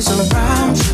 is around you.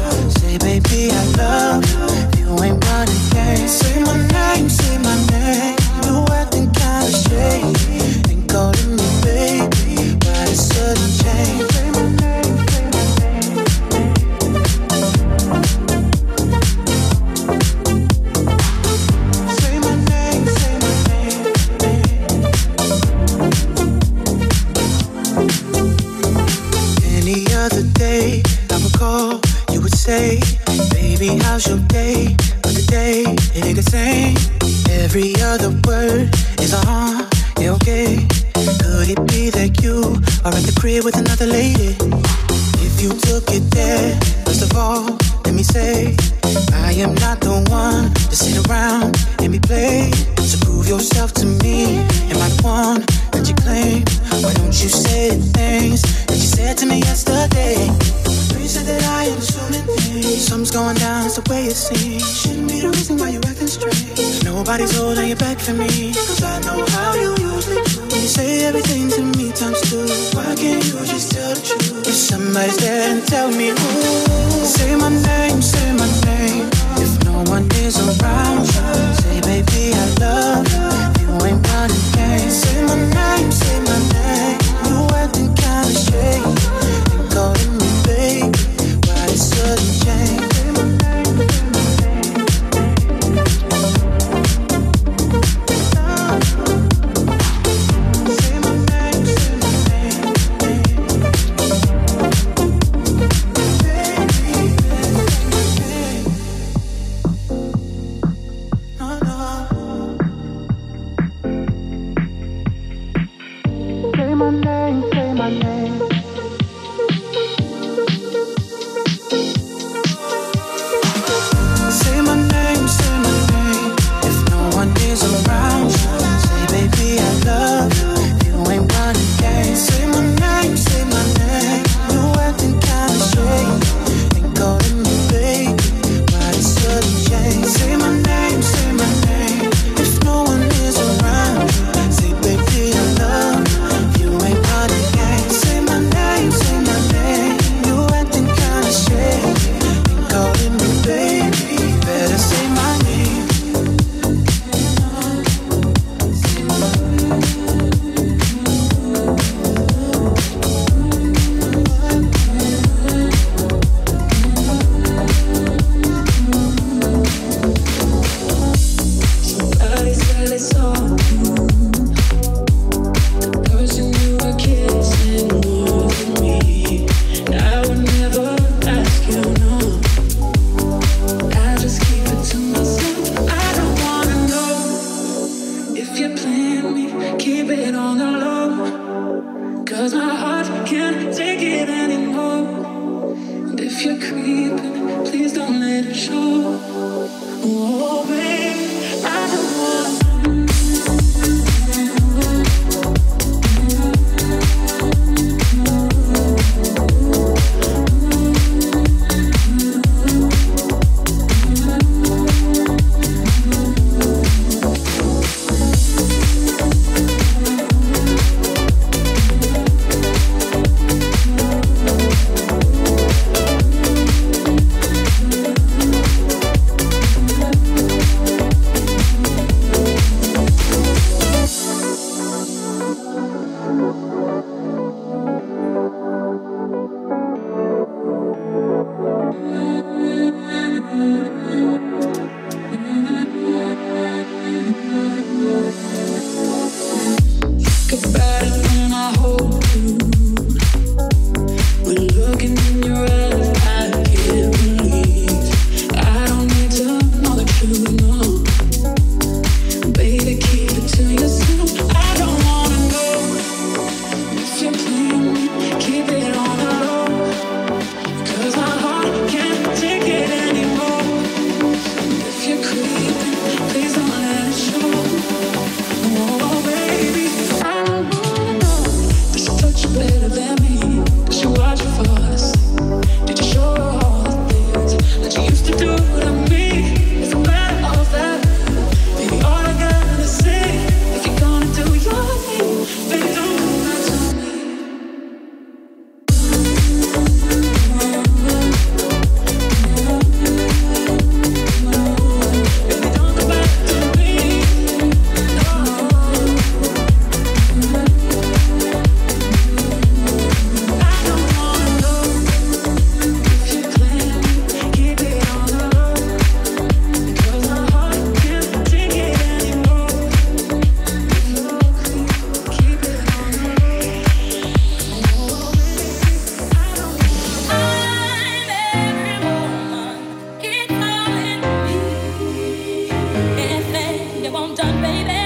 done, baby.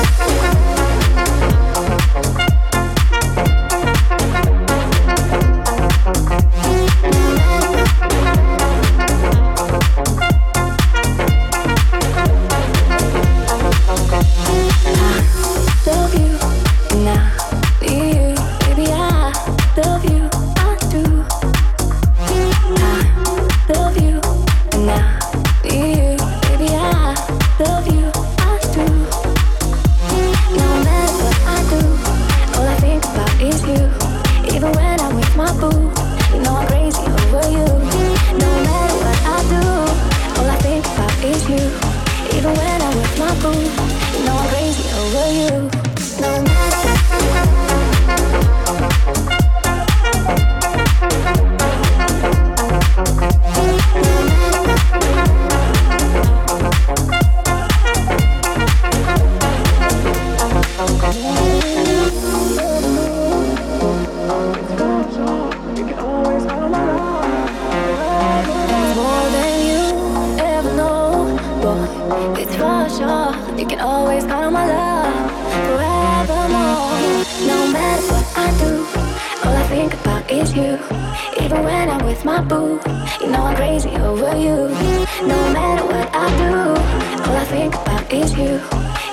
you.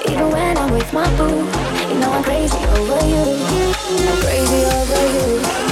Even when I'm with my boo, you know I'm crazy over you. I'm crazy over you.